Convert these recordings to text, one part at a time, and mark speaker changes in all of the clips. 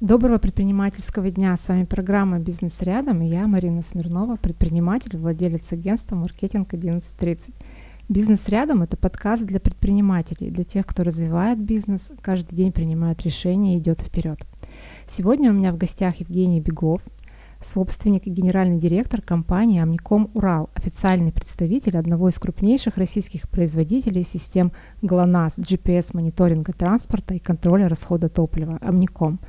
Speaker 1: Доброго предпринимательского дня. С вами программа «Бизнес рядом» и я, Марина Смирнова, предприниматель, владелец агентства «Маркетинг 1130». «Бизнес рядом» — это подкаст для предпринимателей, для тех, кто развивает бизнес, каждый день принимает решения и идет вперед. Сегодня у меня в гостях Евгений Беглов, собственник и генеральный директор компании «Амником Урал», официальный представитель одного из крупнейших российских производителей систем ГЛОНАСС, GPS-мониторинга транспорта и контроля расхода топлива «Амником».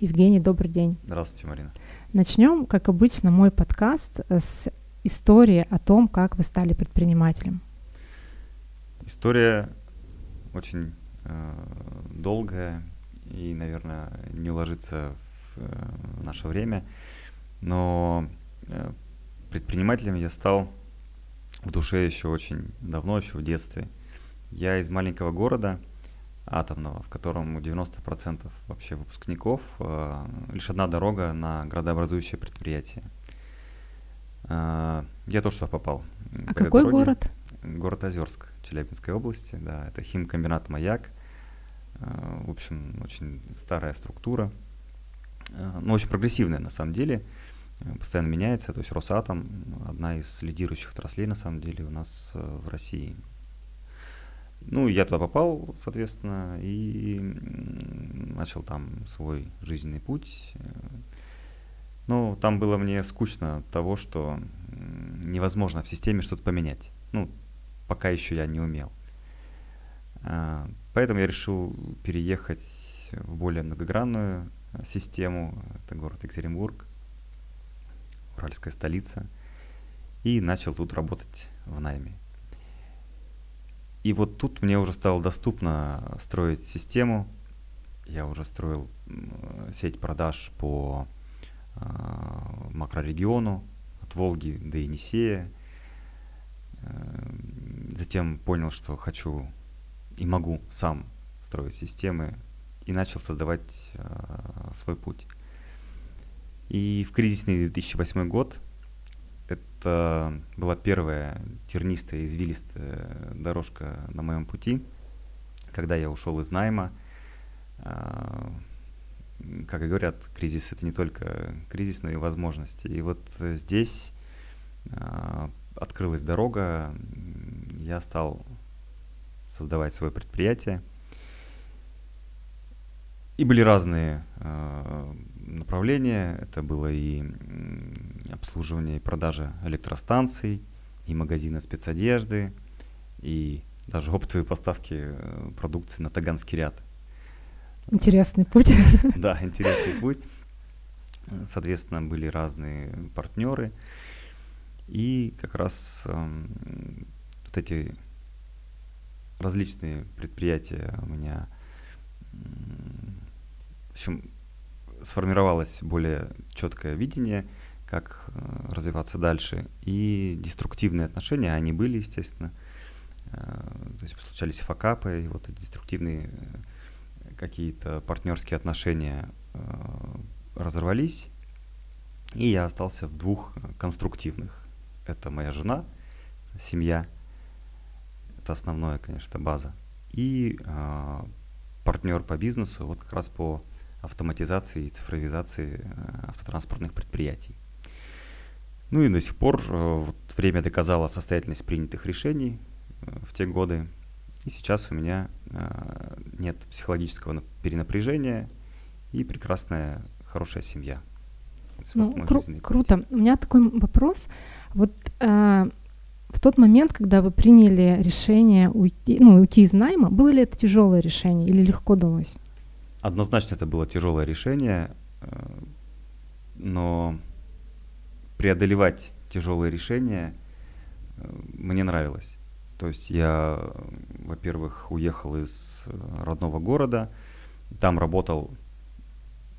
Speaker 1: Евгений, добрый день.
Speaker 2: Здравствуйте, Марина.
Speaker 1: Начнем, как обычно, мой подкаст с истории о том, как вы стали предпринимателем.
Speaker 2: История очень э, долгая и, наверное, не ложится в э, наше время, но э, предпринимателем я стал в душе еще очень давно, еще в детстве. Я из маленького города – атомного, в котором у 90% вообще выпускников э, лишь одна дорога на градообразующее предприятие. Э, я тоже туда попал.
Speaker 1: А какой дороге. город?
Speaker 2: Город Озерск, Челябинской области, да, это химкомбинат «Маяк». Э, в общем, очень старая структура, э, ну, очень прогрессивная на самом деле, э, постоянно меняется, то есть Росатом одна из лидирующих отраслей на самом деле у нас э, в России. Ну, я туда попал, соответственно, и начал там свой жизненный путь. Но там было мне скучно от того, что невозможно в системе что-то поменять. Ну, пока еще я не умел. А, поэтому я решил переехать в более многогранную систему. Это город Екатеринбург, уральская столица. И начал тут работать в найме. И вот тут мне уже стало доступно строить систему. Я уже строил сеть продаж по э, макрорегиону от Волги до Енисея. Э, затем понял, что хочу и могу сам строить системы и начал создавать э, свой путь. И в кризисный 2008 год это была первая тернистая, извилистая дорожка на моем пути, когда я ушел из найма. А, как и говорят, кризис это не только кризис, но и возможности. И вот здесь а, открылась дорога, я стал создавать свое предприятие. И были разные э, направления. Это было и обслуживание и продажа электростанций, и магазины спецодежды, и даже оптовые поставки э, продукции на Таганский ряд.
Speaker 1: Интересный путь.
Speaker 2: Да, интересный путь. Соответственно, были разные партнеры. И как раз э, вот эти различные предприятия у меня в общем, сформировалось более четкое видение, как э, развиваться дальше. И деструктивные отношения, они были, естественно. Э, то есть случались факапы, и вот деструктивные э, какие-то партнерские отношения разорвались. И я остался в двух конструктивных. Это моя жена, семья. Это основное, конечно, база. И партнер по бизнесу, вот как раз по автоматизации и цифровизации э, автотранспортных предприятий. Ну и до сих пор э, вот, время доказало состоятельность принятых решений э, в те годы. И сейчас у меня нет психологического перенапряжения и прекрасная, хорошая семья.
Speaker 1: Ну, вот кру- круто. У меня такой вопрос. Вот э, в тот момент, когда вы приняли решение уйти, ну, уйти из найма, было ли это тяжелое решение или легко далось?
Speaker 2: Однозначно это было тяжелое решение, э, но преодолевать тяжелые решения э, мне нравилось. То есть я, во-первых, уехал из э, родного города, там работал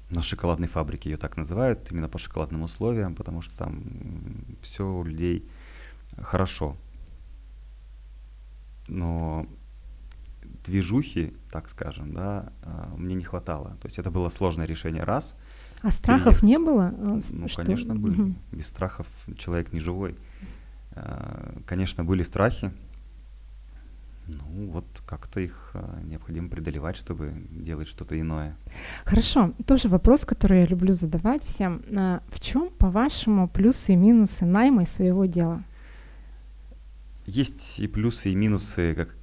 Speaker 2: на шоколадной фабрике, ее так называют, именно по шоколадным условиям, потому что там все у людей хорошо. Но движухи, так скажем, да, а, мне не хватало. То есть это было сложное решение раз.
Speaker 1: А страхов не было? А,
Speaker 2: ну, что? конечно, были. Угу. Без страхов человек не живой. А, конечно, были страхи. Ну, вот как-то их необходимо преодолевать, чтобы делать что-то иное.
Speaker 1: Хорошо. Тоже вопрос, который я люблю задавать всем. В чем, по-вашему, плюсы и минусы найма и своего дела?
Speaker 2: Есть и плюсы, и минусы, как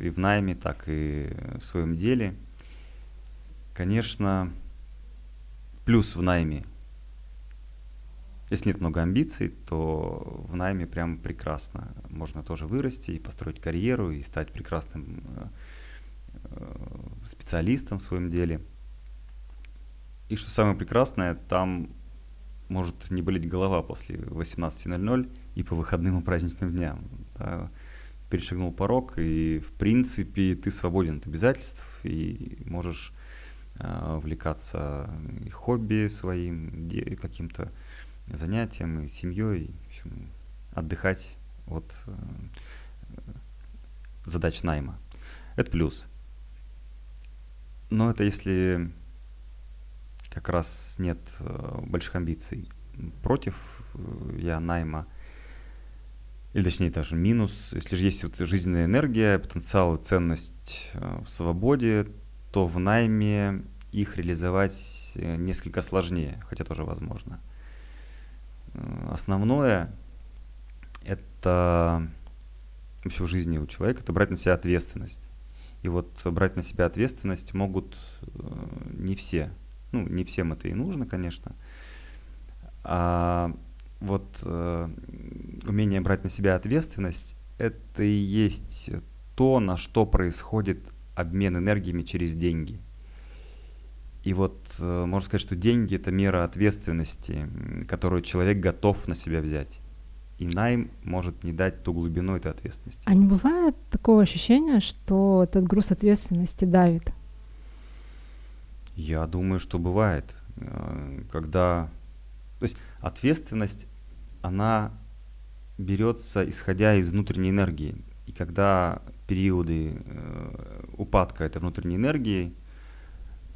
Speaker 2: и в найме, так и в своем деле. Конечно, плюс в найме. Если нет много амбиций, то в найме прям прекрасно. Можно тоже вырасти и построить карьеру, и стать прекрасным э, э, специалистом в своем деле. И что самое прекрасное, там может не болеть голова после 18.00 и по выходным и праздничным дням. Перешагнул порог, и в принципе ты свободен от обязательств и можешь э, увлекаться и хобби своим, каким-то занятием, и семьей, в общем, отдыхать от э, задач найма. Это плюс. Но это если как раз нет э, больших амбиций. Против э, я найма, или точнее даже минус. Если же есть вот жизненная энергия, потенциал и ценность э, в свободе, то в найме их реализовать несколько сложнее, хотя тоже возможно. Основное это вообще в жизни у человека, это брать на себя ответственность. И вот брать на себя ответственность могут не все. Ну, не всем это и нужно, конечно. А вот э, умение брать на себя ответственность – это и есть то, на что происходит обмен энергиями через деньги. И вот э, можно сказать, что деньги – это мера ответственности, которую человек готов на себя взять. И найм может не дать ту глубину этой ответственности.
Speaker 1: А не бывает такого ощущения, что этот груз ответственности давит?
Speaker 2: Я думаю, что бывает, э, когда... То есть ответственность, она берется исходя из внутренней энергии. И когда периоды э, упадка этой внутренней энергии,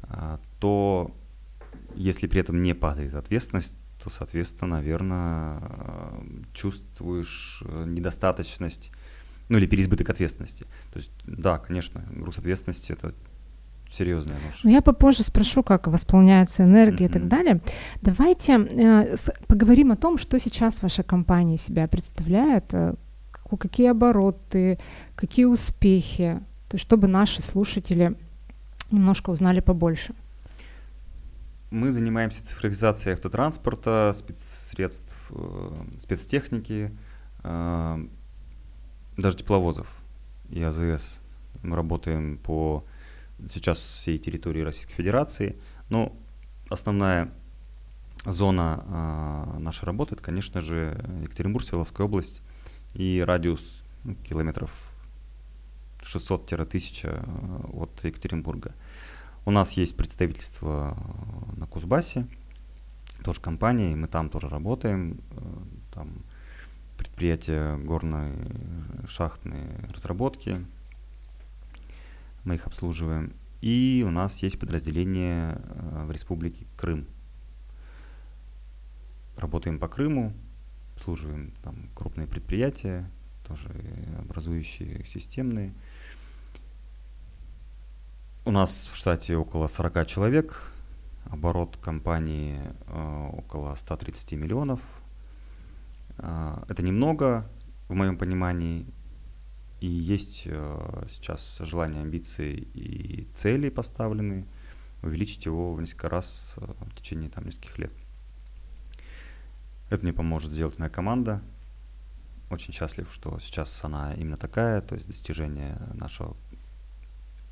Speaker 2: э, то если при этом не падает ответственность, то, соответственно, наверное, чувствуешь недостаточность, ну или переизбыток ответственности. То есть, да, конечно, груз ответственности это серьезная ложь.
Speaker 1: Ну, я попозже спрошу, как восполняется энергия mm-hmm. и так далее. Давайте э, с, поговорим о том, что сейчас ваша компания себя представляет, э, какие обороты, какие успехи, то есть чтобы наши слушатели немножко узнали побольше.
Speaker 2: Мы занимаемся цифровизацией автотранспорта, спецсредств, э, спецтехники, э, даже тепловозов и АЗС. Мы работаем по сейчас всей территории Российской Федерации. Но основная зона э, нашей работы, это, конечно же, Екатеринбург, Свердловская область и радиус ну, километров 600-1000 а, от Екатеринбурга. У нас есть представительство на Кузбассе, тоже компания, и мы там тоже работаем. Э, там предприятия горной шахтной разработки, мы их обслуживаем. И у нас есть подразделение э, в Республике Крым. Работаем по Крыму, обслуживаем там крупные предприятия, тоже образующие системные. У нас в штате около 40 человек, оборот компании э, около 130 миллионов. Э, это немного, в моем понимании, и есть э, сейчас желание, амбиции и цели поставлены, увеличить его в несколько раз э, в течение там, нескольких лет. Это мне поможет сделать моя команда. Очень счастлив, что сейчас она именно такая, то есть достижение нашего,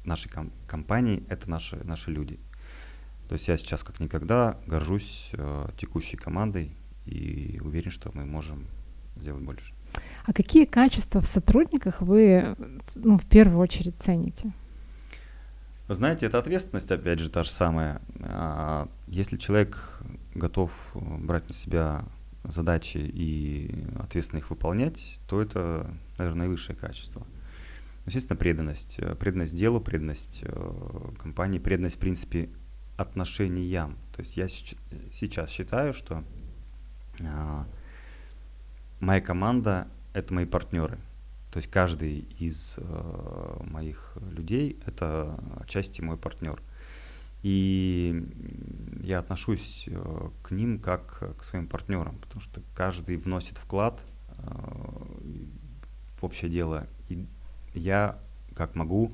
Speaker 2: нашей ком- компании – это наши, наши люди. То есть я сейчас как никогда горжусь э, текущей командой и уверен, что мы можем сделать больше.
Speaker 1: А какие качества в сотрудниках вы ну, в первую очередь цените?
Speaker 2: Вы знаете, это ответственность, опять же, та же самая. А, если человек готов брать на себя задачи и ответственно их выполнять, то это, наверное, наивысшее качество. Естественно, преданность. Преданность делу, преданность э, компании, преданность, в принципе, отношениям. То есть я сейчас считаю, что а, моя команда это мои партнеры. То есть каждый из э, моих людей — это отчасти мой партнер. И я отношусь э, к ним как к своим партнерам, потому что каждый вносит вклад э, в общее дело. И я, как могу,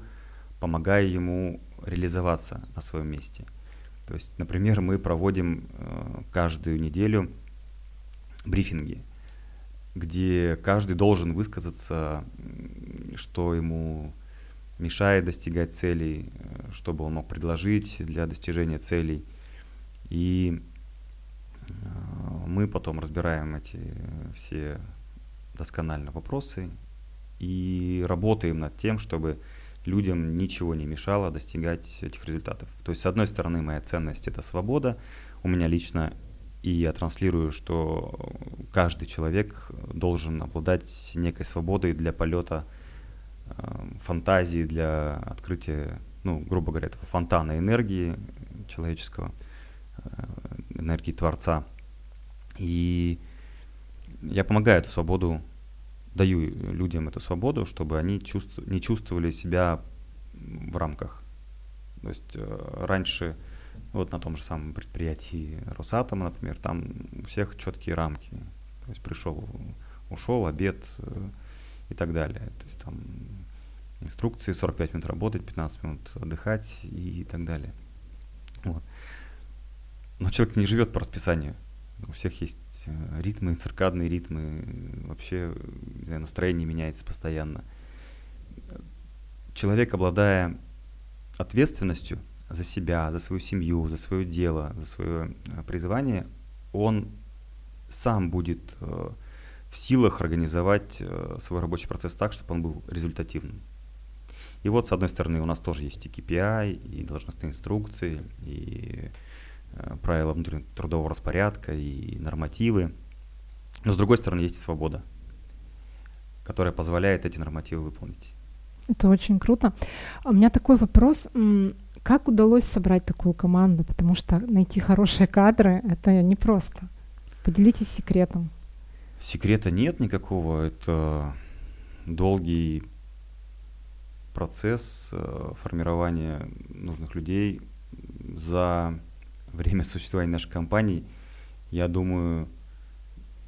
Speaker 2: помогаю ему реализоваться на своем месте. То есть, например, мы проводим э, каждую неделю брифинги, где каждый должен высказаться, что ему мешает достигать целей, э, что бы он мог предложить для достижения целей. И э, мы потом разбираем эти все досконально вопросы и работаем над тем, чтобы людям ничего не мешало достигать этих результатов. То есть, с одной стороны, моя ценность — это свобода. У меня лично и я транслирую, что каждый человек должен обладать некой свободой для полета э, фантазии, для открытия, ну, грубо говоря, этого фонтана энергии человеческого, э, энергии Творца. И я помогаю эту свободу, даю людям эту свободу, чтобы они чувств, не чувствовали себя в рамках. То есть э, раньше вот на том же самом предприятии Росатома, например, там у всех четкие рамки. То есть пришел, ушел, обед э, и так далее. То есть там инструкции 45 минут работать, 15 минут отдыхать и так далее. Вот. Но человек не живет по расписанию. У всех есть э, ритмы, циркадные ритмы, вообще знаю, настроение меняется постоянно. Человек, обладая ответственностью, за себя, за свою семью, за свое дело, за свое э, призвание, он сам будет э, в силах организовать э, свой рабочий процесс так, чтобы он был результативным. И вот, с одной стороны, у нас тоже есть и KPI, и должностные инструкции, и правила внутреннего трудового распорядка, и нормативы. Но, с другой стороны, есть и свобода, которая позволяет эти нормативы выполнить.
Speaker 1: Это очень круто. У меня такой вопрос. Как удалось собрать такую команду? Потому что найти хорошие кадры — это непросто. Поделитесь секретом.
Speaker 2: Секрета нет никакого. Это долгий процесс э, формирования нужных людей. За время существования нашей компании, я думаю,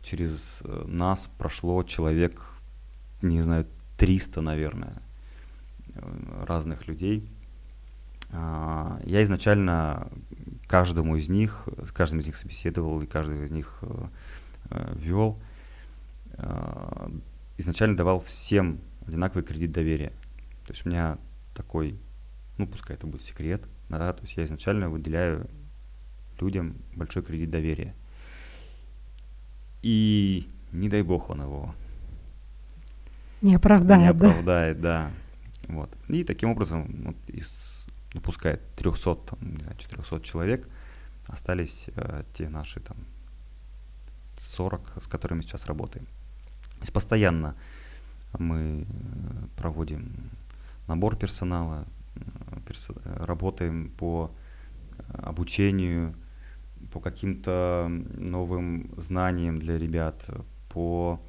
Speaker 2: через э, нас прошло человек, не знаю, 300, наверное, э, разных людей — я изначально каждому из них, с каждым из них собеседовал и каждый из них э, э, вел. Э, изначально давал всем одинаковый кредит доверия. То есть у меня такой, ну пускай это будет секрет, да, то есть я изначально выделяю людям большой кредит доверия. И не дай бог он его
Speaker 1: не оправдает. Не
Speaker 2: оправдает, да. да. Вот. И таким образом вот, из пускай 300, там, не знаю, 400 человек, остались э, те наши там 40, с которыми сейчас работаем. То есть постоянно мы э, проводим набор персонала, э, перс работаем по э, обучению, по каким-то новым знаниям для ребят, по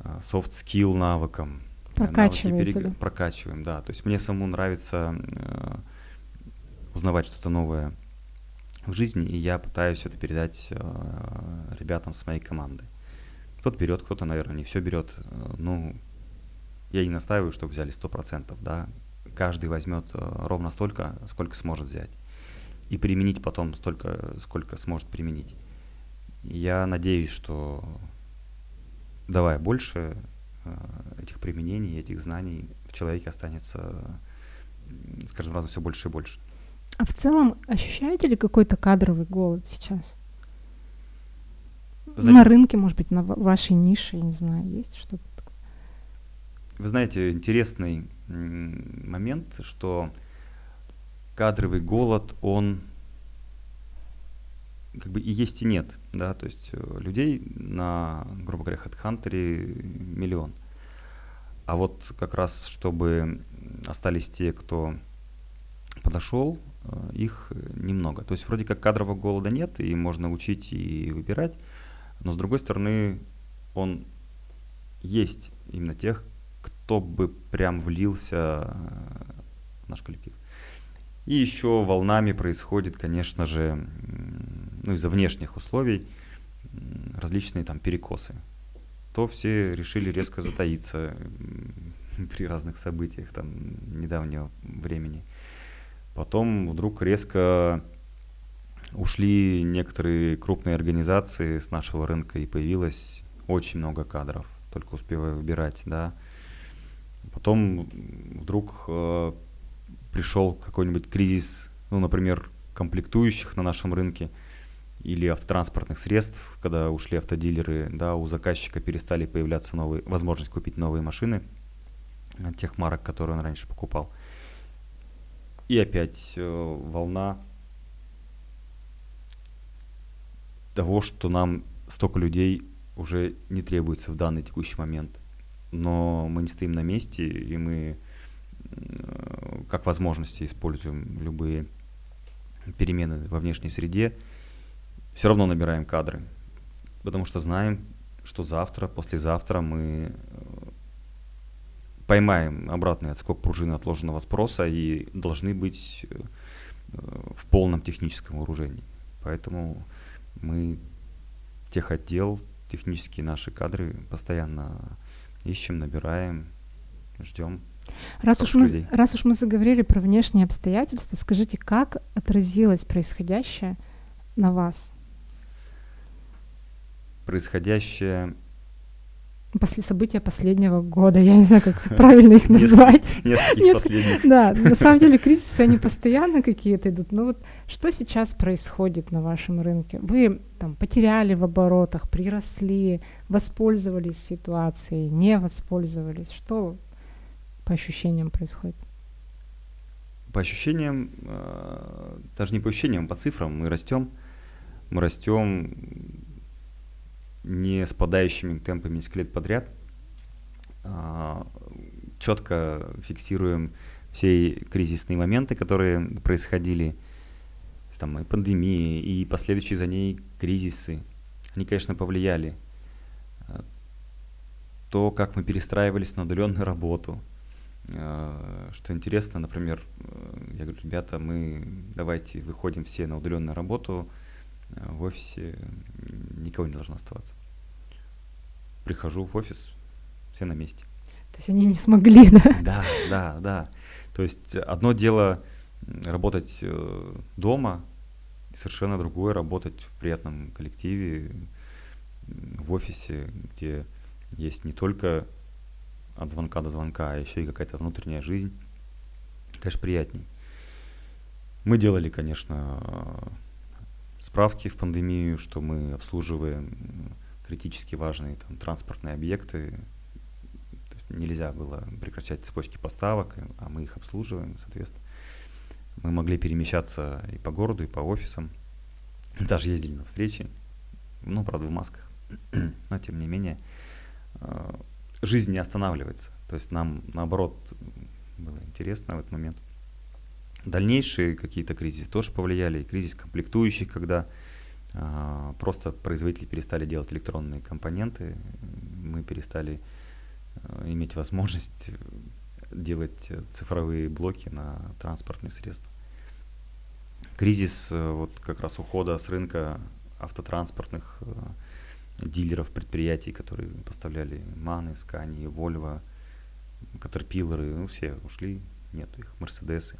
Speaker 2: soft skill навыкам,
Speaker 1: Прокачиваете перег...
Speaker 2: Прокачиваем, да. То есть мне самому нравится э, узнавать что-то новое в жизни, и я пытаюсь это передать э, ребятам с моей команды. Кто-то берет, кто-то, наверное, не все берет. Э, ну, я не настаиваю, чтобы взяли 100%, да. Каждый возьмет э, ровно столько, сколько сможет взять. И применить потом столько, сколько сможет применить. Я надеюсь, что давая больше, этих применений, этих знаний в человеке останется с каждым разом все больше и больше.
Speaker 1: А в целом ощущаете ли какой-то кадровый голод сейчас? Знаете, на рынке, может быть, на вашей нише, я не знаю, есть что-то такое?
Speaker 2: Вы знаете, интересный момент, что кадровый голод, он как бы и есть, и нет, да, то есть э, людей на, грубо говоря, HeadHunter миллион. А вот как раз, чтобы остались те, кто подошел, э, их немного. То есть вроде как кадрового голода нет, и можно учить и выбирать, но с другой стороны он есть. именно тех, кто бы прям влился в наш коллектив. И еще волнами происходит, конечно же, ну, из-за внешних условий различные там перекосы. То все решили резко затаиться при разных событиях там недавнего времени. Потом вдруг резко ушли некоторые крупные организации с нашего рынка и появилось очень много кадров, только успевая выбирать, да. Потом вдруг э, пришел какой-нибудь кризис, ну, например, комплектующих на нашем рынке или автотранспортных средств, когда ушли автодилеры, да, у заказчика перестали появляться новые, возможность купить новые машины тех марок, которые он раньше покупал. И опять э, волна того, что нам столько людей уже не требуется в данный текущий момент. Но мы не стоим на месте, и мы э, как возможности используем любые перемены во внешней среде, все равно набираем кадры, потому что знаем, что завтра, послезавтра мы э, поймаем обратный отскок пружины отложенного спроса и должны быть э, в полном техническом вооружении. Поэтому мы техотдел, технические наши кадры постоянно ищем, набираем, ждем.
Speaker 1: Раз уж, мы, раз уж мы заговорили про внешние обстоятельства, скажите, как отразилось происходящее на вас?
Speaker 2: Происходящее
Speaker 1: После события последнего года, я не знаю, как правильно их назвать.
Speaker 2: Нескольких последних.
Speaker 1: Да, на самом деле кризисы, они постоянно какие-то идут. Но вот что сейчас происходит на вашем рынке? Вы там потеряли в оборотах, приросли, воспользовались ситуацией, не воспользовались? Что по ощущениям происходит?
Speaker 2: По ощущениям, э, даже не по ощущениям, по цифрам мы растем. Мы растем не спадающими темпами несколько лет подряд. А, четко фиксируем все кризисные моменты, которые происходили, там, и пандемии, и последующие за ней кризисы. Они, конечно, повлияли. А, то, как мы перестраивались на удаленную работу. А, что интересно, например, я говорю, ребята, мы давайте выходим все на удаленную работу, в офисе никого не должно оставаться. Прихожу в офис, все на месте.
Speaker 1: То есть они не смогли, да?
Speaker 2: Да, да, да. То есть одно дело работать э, дома, совершенно другое работать в приятном коллективе, в офисе, где есть не только от звонка до звонка, а еще и какая-то внутренняя жизнь. Конечно, приятней. Мы делали, конечно, справки в пандемию, что мы обслуживаем критически важные там, транспортные объекты. Нельзя было прекращать цепочки поставок, а мы их обслуживаем, соответственно. Мы могли перемещаться и по городу, и по офисам. Даже ездили на встречи, ну, правда, в масках. Но, тем не менее, э, жизнь не останавливается. То есть нам, наоборот, было интересно в этот момент. Дальнейшие какие-то кризисы тоже повлияли. И кризис комплектующих, когда а, просто производители перестали делать электронные компоненты, мы перестали а, иметь возможность делать цифровые блоки на транспортные средства. Кризис э, вот как раз ухода с рынка автотранспортных э, дилеров, предприятий, которые поставляли Маны, Скани, Вольво, Катерпиллеры, ну все ушли, нету их, Мерседесы.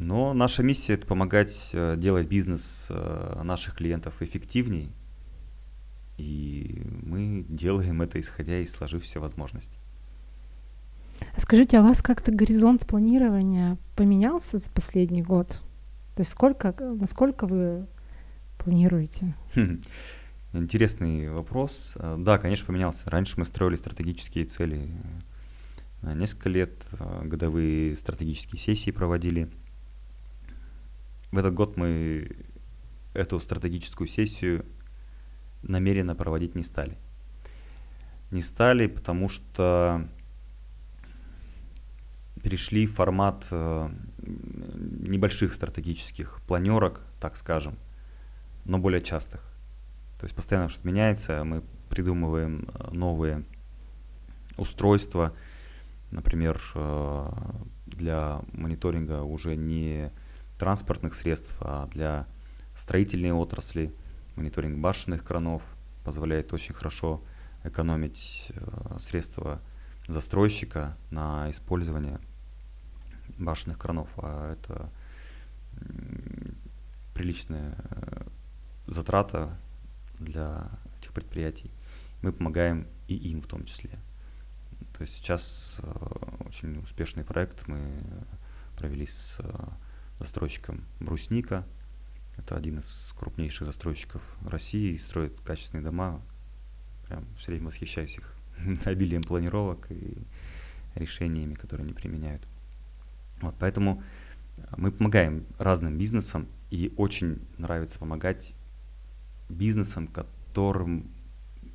Speaker 2: Но наша миссия это помогать э, делать бизнес э, наших клиентов эффективней. И мы делаем это, исходя из сложившихся возможностей.
Speaker 1: Скажите, а у вас как-то горизонт планирования поменялся за последний год? То есть сколько, насколько вы планируете?
Speaker 2: Интересный вопрос. Э, да, конечно, поменялся. Раньше мы строили стратегические цели несколько лет, годовые стратегические сессии проводили – в этот год мы эту стратегическую сессию намеренно проводить не стали. Не стали, потому что перешли в формат э, небольших стратегических планерок, так скажем, но более частых. То есть постоянно что-то меняется, мы придумываем новые устройства, например, для мониторинга уже не транспортных средств, а для строительной отрасли. Мониторинг башенных кранов позволяет очень хорошо экономить э, средства застройщика на использование башенных кранов, а это приличная э, затрата для этих предприятий. Мы помогаем и им в том числе. То есть сейчас э, очень успешный проект мы провели с застройщиком Брусника. Это один из крупнейших застройщиков России, строит качественные дома. Прям все время восхищаюсь их обилием планировок и решениями, которые они применяют. Вот, поэтому мы помогаем разным бизнесам, и очень нравится помогать бизнесам, которым,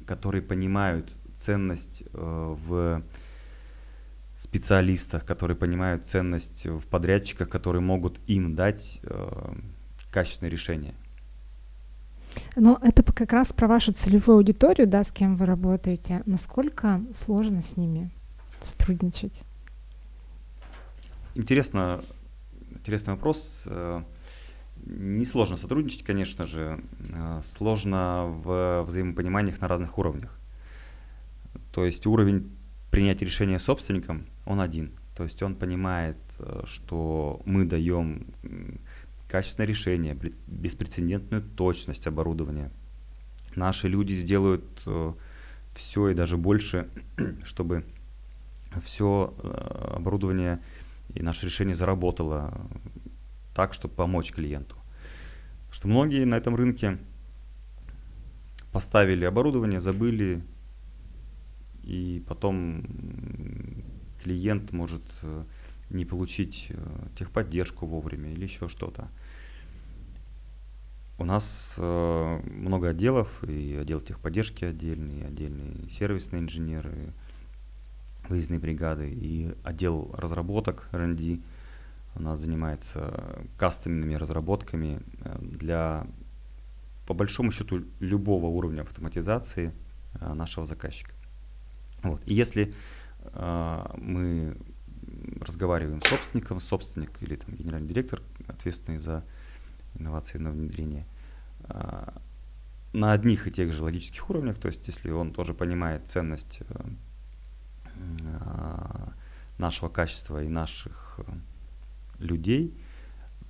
Speaker 2: которые понимают ценность э, в специалистах, которые понимают ценность в подрядчиках, которые могут им дать э, качественное решение.
Speaker 1: Но это как раз про вашу целевую аудиторию, да, с кем вы работаете. Насколько сложно с ними сотрудничать?
Speaker 2: Интересно, интересный вопрос. Э, несложно сотрудничать, конечно же. Сложно в взаимопониманиях на разных уровнях. То есть уровень принять решение собственником, он один. То есть он понимает, э, что мы даем качественное решение, беспрецедентную точность оборудования. Наши люди сделают э, все и даже больше, чтобы все э, оборудование и наше решение заработало так, чтобы помочь клиенту. Что многие на этом рынке поставили оборудование, забыли, и потом клиент может э, не получить э, техподдержку вовремя или еще что-то. У нас э, много отделов, и отдел техподдержки отдельный, и отдельные сервисные инженеры, выездные бригады, и отдел разработок R&D у нас занимается кастомными разработками для, по большому счету, любого уровня автоматизации нашего заказчика. Вот. И если э, мы разговариваем с собственником, собственник или там, генеральный директор, ответственный за инновации на внедрение, э, на одних и тех же логических уровнях, то есть если он тоже понимает ценность э, нашего качества и наших людей,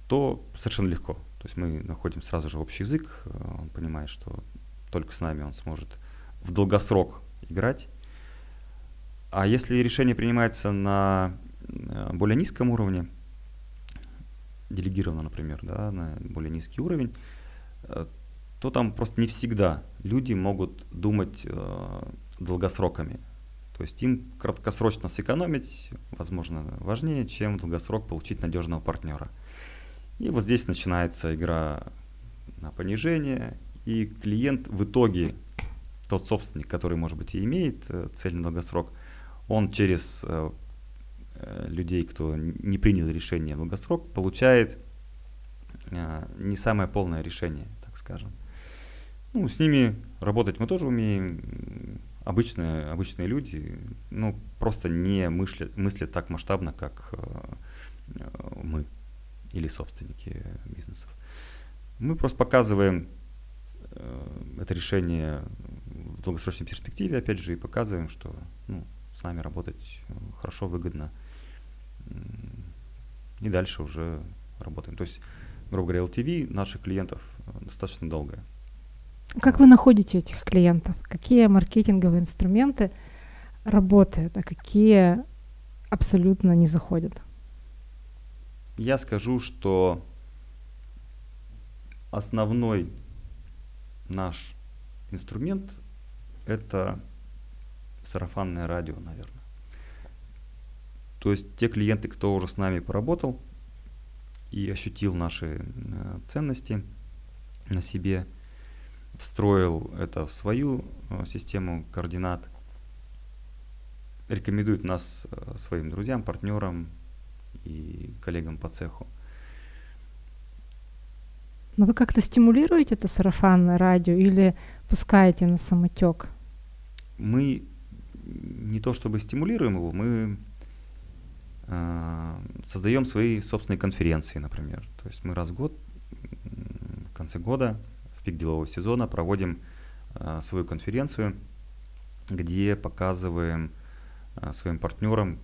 Speaker 2: то совершенно легко. То есть мы находим сразу же общий язык, он понимает, что только с нами он сможет в долгосрок играть, а если решение принимается на э, более низком уровне, делегировано, например, да, на более низкий уровень, э, то там просто не всегда люди могут думать э, долгосроками. То есть им краткосрочно сэкономить, возможно, важнее, чем в долгосрок получить надежного партнера. И вот здесь начинается игра на понижение, и клиент в итоге, тот собственник, который, может быть, и имеет цель на долгосрок – он через э, э, людей, кто не принял решение в долгосрок, получает э, не самое полное решение, так скажем. Ну, с ними работать мы тоже умеем. Обычные, обычные люди, ну, просто не мыслят, мыслят так масштабно, как мы или собственники бизнесов. Мы просто показываем это решение в долгосрочной перспективе, опять же, и показываем, что ну, с нами работать э, хорошо, выгодно. И дальше уже работаем. То есть, грубо говоря, LTV наших клиентов э, достаточно долгое.
Speaker 1: Как вы находите этих клиентов? Какие маркетинговые инструменты работают, а какие абсолютно не заходят?
Speaker 2: Я скажу, что основной наш инструмент – это сарафанное радио, наверное. То есть те клиенты, кто уже с нами поработал и ощутил наши э, ценности на себе, встроил это в свою э, систему координат, рекомендует нас э, своим друзьям, партнерам и коллегам по цеху.
Speaker 1: Но вы как-то стимулируете это сарафанное радио или пускаете на самотек?
Speaker 2: мы не то чтобы стимулируем его, мы э, создаем свои собственные конференции, например. То есть мы раз в год, в конце года, в пик делового сезона проводим э, свою конференцию, где показываем э, своим партнерам,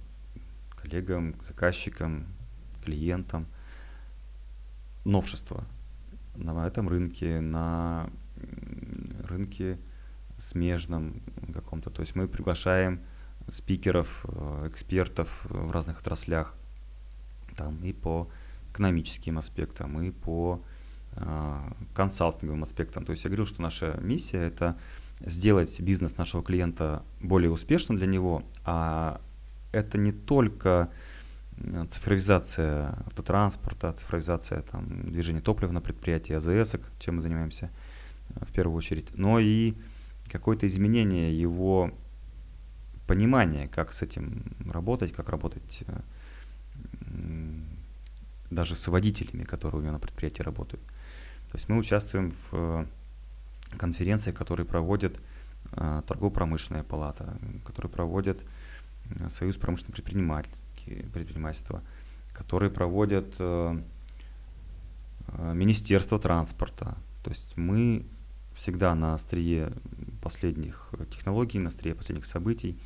Speaker 2: коллегам, заказчикам, клиентам новшества на этом рынке, на рынке смежном каком-то. То есть мы приглашаем спикеров, э, экспертов в разных отраслях, там и по экономическим аспектам, и по э, консалтинговым аспектам. То есть я говорил, что наша миссия это сделать бизнес нашего клиента более успешным для него, а это не только э, цифровизация автотранспорта, цифровизация там, движения топлива на предприятии, АЗС, чем мы занимаемся э, в первую очередь, но и какое-то изменение его понимания, как с этим работать, как работать э, даже с водителями, которые у него на предприятии работают. То есть мы участвуем в э, конференциях, которые проводит э, торгово-промышленная палата, которые проводят Союз промышленного предпринимательства, которые проводят Министерство транспорта. То есть мы всегда на острие последних технологий, на острие последних событий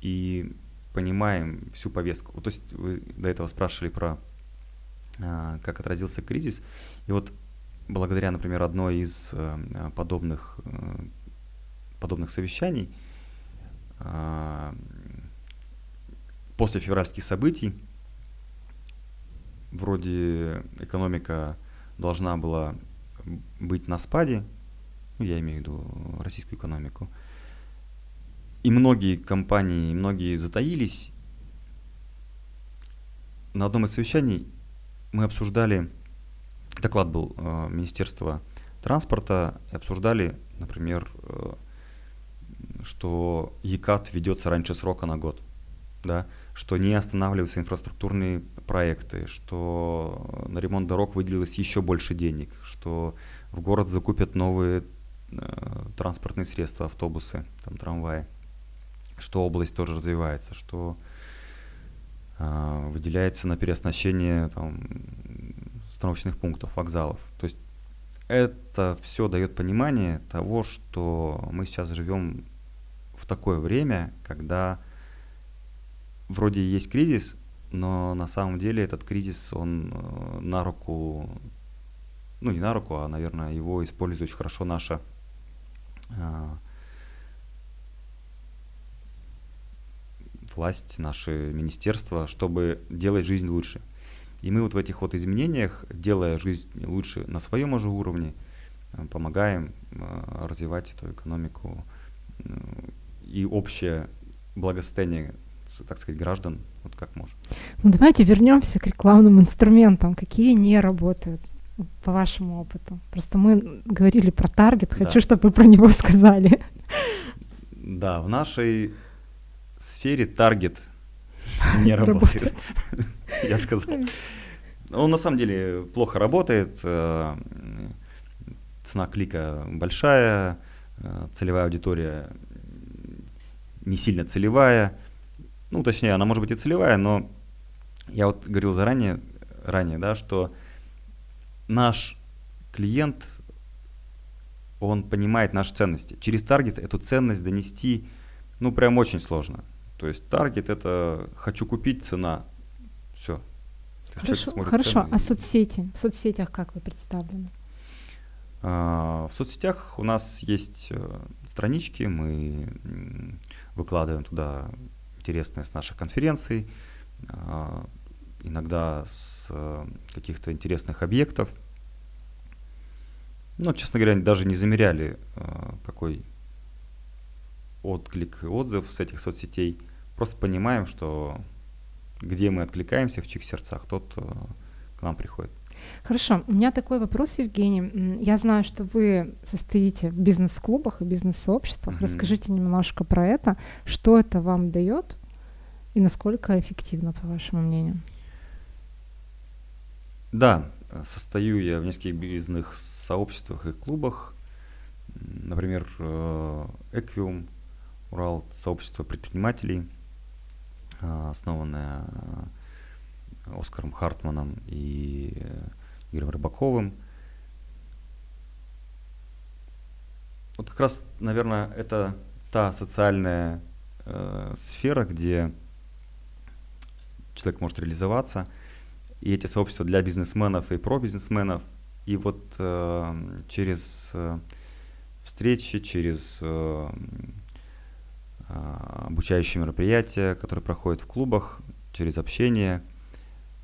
Speaker 2: и понимаем всю повестку. То есть вы до этого спрашивали про а, как отразился кризис. И вот благодаря, например, одной из а, подобных, а, подобных совещаний а, после февральских событий вроде экономика должна была быть на спаде, ну, я имею в виду российскую экономику. И многие компании, многие затаились. На одном из совещаний мы обсуждали, доклад был э, Министерства транспорта, и обсуждали, например, э, что ЕКАТ ведется раньше срока на год, да, что не останавливаются инфраструктурные проекты, что на ремонт дорог выделилось еще больше денег, что в город закупят новые транспортные средства, автобусы, там, трамваи, что область тоже развивается, что э, выделяется на переоснащение там, остановочных пунктов, вокзалов. То есть это все дает понимание того, что мы сейчас живем в такое время, когда вроде есть кризис, но на самом деле этот кризис, он э, на руку, ну не на руку, а, наверное, его использует очень хорошо наша власть, наши министерства, чтобы делать жизнь лучше. И мы вот в этих вот изменениях, делая жизнь лучше на своем уже уровне, а, помогаем а, развивать эту экономику и общее благосостояние, так сказать, граждан, вот как можем.
Speaker 1: Ну давайте вернемся к рекламным инструментам. Какие не работают? По вашему опыту? Просто мы говорили про таргет, хочу, да. чтобы вы про него сказали.
Speaker 2: Да, в нашей сфере таргет не работает, я сказал. Он на самом деле плохо работает, э, цена клика большая, э, целевая аудитория не сильно целевая, ну, точнее, она может быть и целевая, но я вот говорил заранее, ранее, да, что наш клиент, он понимает наши ценности. Через таргет эту ценность донести, ну, прям очень сложно. То есть таргет это хочу купить, цена, все.
Speaker 1: Хорошо, хорошо. а соцсети? В соцсетях как вы представлены?
Speaker 2: А, в соцсетях у нас есть э, странички, мы выкладываем туда интересные с наших конференций, а, иногда с э, каких-то интересных объектов. Ну, честно говоря, даже не замеряли, э, какой отклик и отзыв с этих соцсетей. Просто понимаем, что где мы откликаемся, в чьих сердцах, тот э, к нам приходит.
Speaker 1: Хорошо, у меня такой вопрос, Евгений. Я знаю, что вы состоите в бизнес-клубах и бизнес-сообществах. Mm-hmm. Расскажите немножко про это. Что это вам дает и насколько эффективно, по вашему мнению?
Speaker 2: Да, состою я в нескольких бизнес сообществах и клубах. Например, Equium, Урал сообщество предпринимателей, основанное Оскаром Хартманом и Игорем Рыбаковым. Вот как раз, наверное, это та социальная э, сфера, где человек может реализоваться. И эти сообщества для бизнесменов и про бизнесменов. И вот э, через э, встречи, через э, э, обучающие мероприятия, которые проходят в клубах, через общение,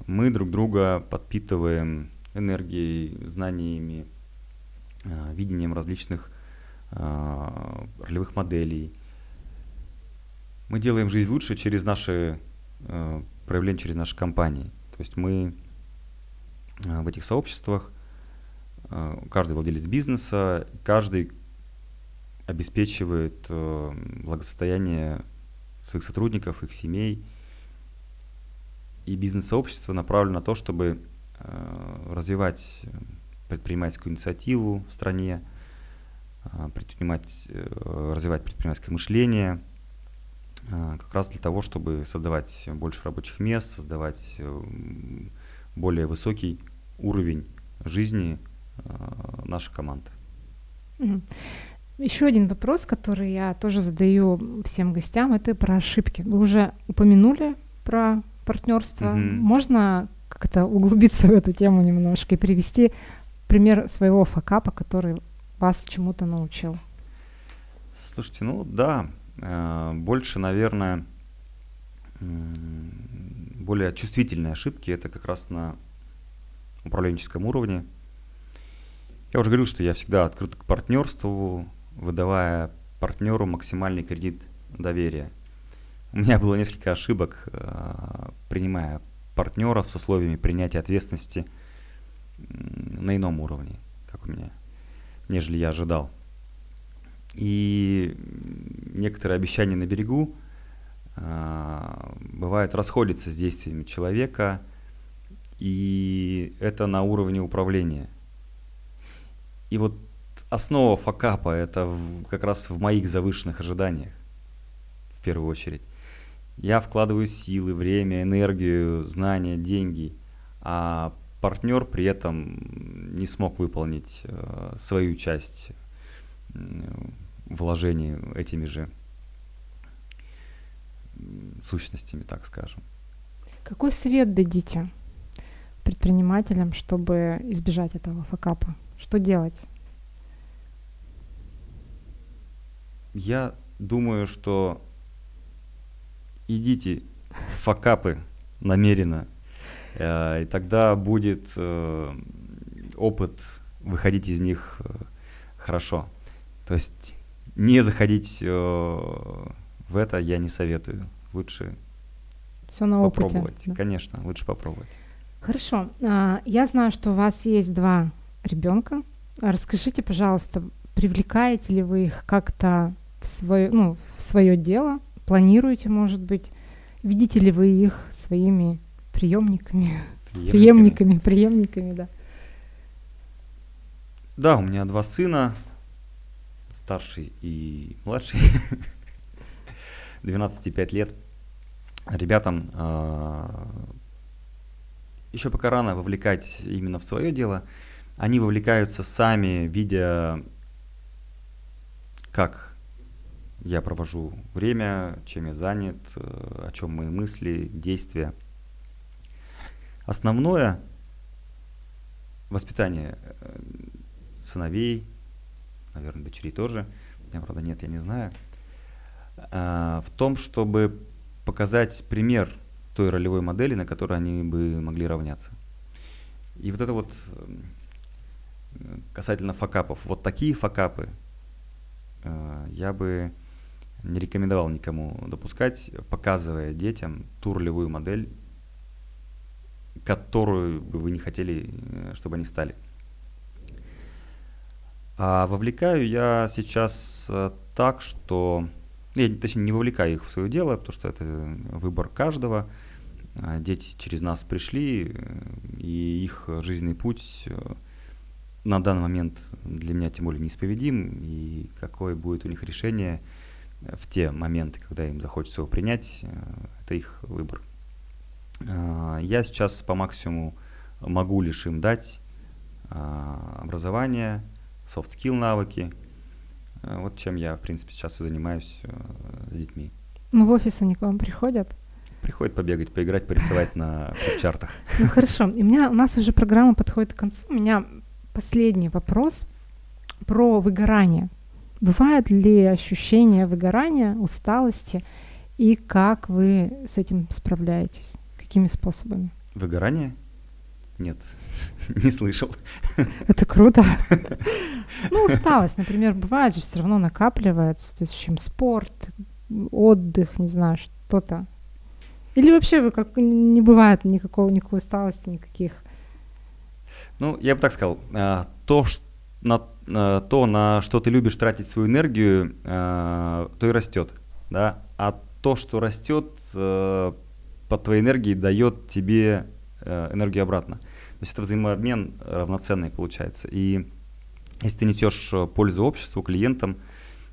Speaker 2: мы друг друга подпитываем энергией, знаниями, э, видением различных э, ролевых моделей. Мы делаем жизнь лучше через наши э, проявления, через наши компании. То есть мы в этих сообществах, каждый владелец бизнеса, каждый обеспечивает благосостояние своих сотрудников, их семей. И бизнес-сообщество направлено на то, чтобы развивать предпринимательскую инициативу в стране, предпринимать, э, развивать предпринимательское мышление, как раз для того, чтобы создавать больше рабочих мест, создавать э, более высокий уровень жизни а, нашей команды.
Speaker 1: Еще один вопрос, который я тоже задаю всем гостям, это про ошибки. Вы уже упомянули про партнерство. Mm-hmm. Можно как-то углубиться в эту тему немножко и привести пример своего факапа, который вас чему-то научил?
Speaker 2: Слушайте, ну да, э, больше, наверное, более чувствительные ошибки это как раз на управленческом уровне. Я уже говорил, что я всегда открыт к партнерству, выдавая партнеру максимальный кредит доверия. У меня было несколько ошибок, э, принимая партнеров с условиями принятия ответственности на ином уровне, как у меня нежели я ожидал. И некоторые обещания на берегу э, бывают расходятся с действиями человека, и это на уровне управления. И вот основа факапа это в, как раз в моих завышенных ожиданиях, в первую очередь. Я вкладываю силы, время, энергию, знания, деньги, а партнер при этом не смог выполнить э, свою часть э, вложений этими же сущностями, так скажем.
Speaker 1: Какой совет дадите предпринимателям, чтобы избежать этого факапа? Что делать?
Speaker 2: Я думаю, что идите в факапы намеренно, Э, и тогда будет э, опыт выходить из них э, хорошо. То есть не заходить в это я не советую. Лучше
Speaker 1: Все на
Speaker 2: попробовать.
Speaker 1: Опыте, да?
Speaker 2: Конечно, лучше попробовать.
Speaker 1: Хорошо. А, я знаю, что у вас есть два ребенка. Расскажите, пожалуйста, привлекаете ли вы их как-то в свое, ну, в свое дело? Планируете, может быть? Видите ли вы их своими приемниками, преемниками, преемниками, да.
Speaker 2: Да, у меня два сына, старший и младший, 12 и 5 лет. Ребятам э, еще пока рано вовлекать именно в свое дело. Они вовлекаются сами, видя, как я провожу время, чем я занят, э, о чем мои мысли, действия – Основное воспитание э, сыновей, наверное, дочерей тоже, у меня, правда, нет, я не знаю, а, в том, чтобы показать пример той ролевой модели, на которой они бы могли равняться. И вот это вот э, касательно факапов. Вот такие факапы э, я бы не рекомендовал никому допускать, показывая детям ту ролевую модель, которую бы вы не хотели, э, чтобы они стали. А вовлекаю я сейчас э, так, что... Я, точнее, не вовлекаю их в свое дело, потому что это выбор каждого. А дети через нас пришли, э, и их жизненный путь на данный момент для меня тем более неисповедим, и какое будет у них решение, в те моменты, когда им захочется его принять, это их выбор. Я сейчас по максимуму могу лишь им дать образование, soft-skill навыки. Вот чем я, в принципе, сейчас и занимаюсь с детьми.
Speaker 1: Ну, в офис они к вам приходят?
Speaker 2: Приходит побегать, поиграть, порисовать на чартах.
Speaker 1: Ну хорошо. И у меня у нас уже программа подходит к концу. У меня последний вопрос про выгорание. Бывает ли ощущение выгорания, усталости, и как вы с этим справляетесь? Какими способами?
Speaker 2: Выгорание? Нет, не слышал.
Speaker 1: Это круто. Ну, усталость, например, бывает же все равно накапливается, то есть чем спорт, отдых, не знаю, что-то. Или вообще вы как не бывает никакого никакой усталости, никаких?
Speaker 2: Ну, я бы так сказал, а, то, что на, а, то, на что ты любишь тратить свою энергию, а, то и растет, да, а то, что растет под твоей энергией, дает тебе энергию обратно. То есть это взаимообмен равноценный получается. И если ты несешь пользу обществу, клиентам,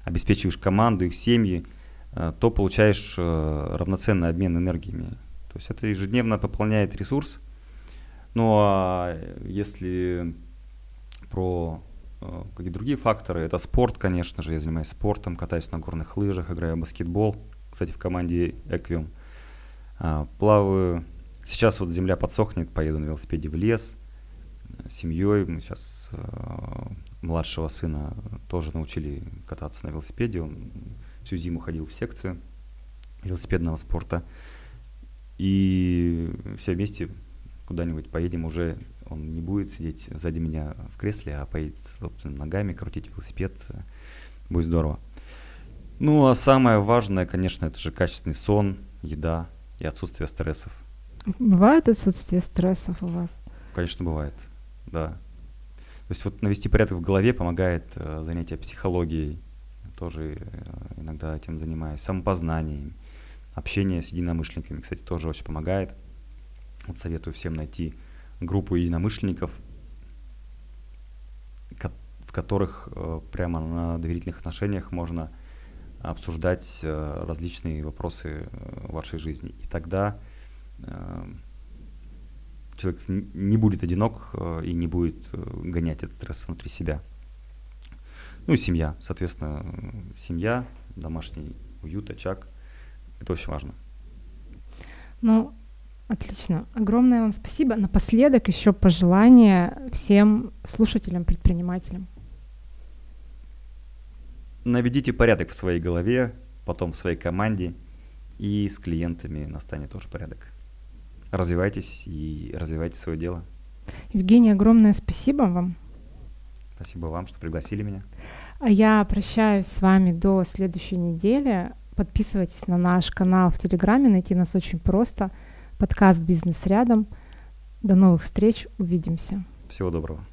Speaker 2: обеспечиваешь команду, их семьи, Э, то получаешь э, равноценный обмен энергиями. То есть это ежедневно пополняет ресурс. Ну а если про э, какие другие факторы, это спорт, конечно же, я занимаюсь спортом, катаюсь на горных лыжах, играю в баскетбол, кстати, в команде Эквиум. Плаваю. Сейчас вот земля подсохнет, поеду на велосипеде в лес с семьей. Мы сейчас младшего сына тоже научили кататься на велосипеде. Он всю зиму ходил в секцию велосипедного спорта. И все вместе куда-нибудь поедем уже. Он не будет сидеть сзади меня в кресле, а поедет собственно, ногами, крутить велосипед. Будет здорово. Ну, а самое важное, конечно, это же качественный сон, еда и отсутствие стрессов.
Speaker 1: Бывает отсутствие стрессов у вас?
Speaker 2: Конечно, бывает, да. То есть вот навести порядок в голове помогает э, занятие психологией, тоже э, иногда этим занимаюсь, самопознанием, общение с единомышленниками, кстати, тоже очень помогает. Вот советую всем найти группу единомышленников, в которых э, прямо на доверительных отношениях можно обсуждать э, различные вопросы вашей жизни. И тогда человек не будет одинок и не будет гонять этот стресс внутри себя. Ну и семья, соответственно, семья, домашний уют, очаг. Это очень важно.
Speaker 1: Ну, отлично. Огромное вам спасибо. Напоследок еще пожелание всем слушателям, предпринимателям.
Speaker 2: Наведите порядок в своей голове, потом в своей команде, и с клиентами настанет тоже порядок. Развивайтесь и развивайте свое дело.
Speaker 1: Евгений, огромное спасибо вам.
Speaker 2: Спасибо вам, что пригласили меня.
Speaker 1: А я прощаюсь с вами до следующей недели. Подписывайтесь на наш канал в Телеграме, найти нас очень просто. Подкаст «Бизнес рядом». До новых встреч, увидимся.
Speaker 2: Всего доброго.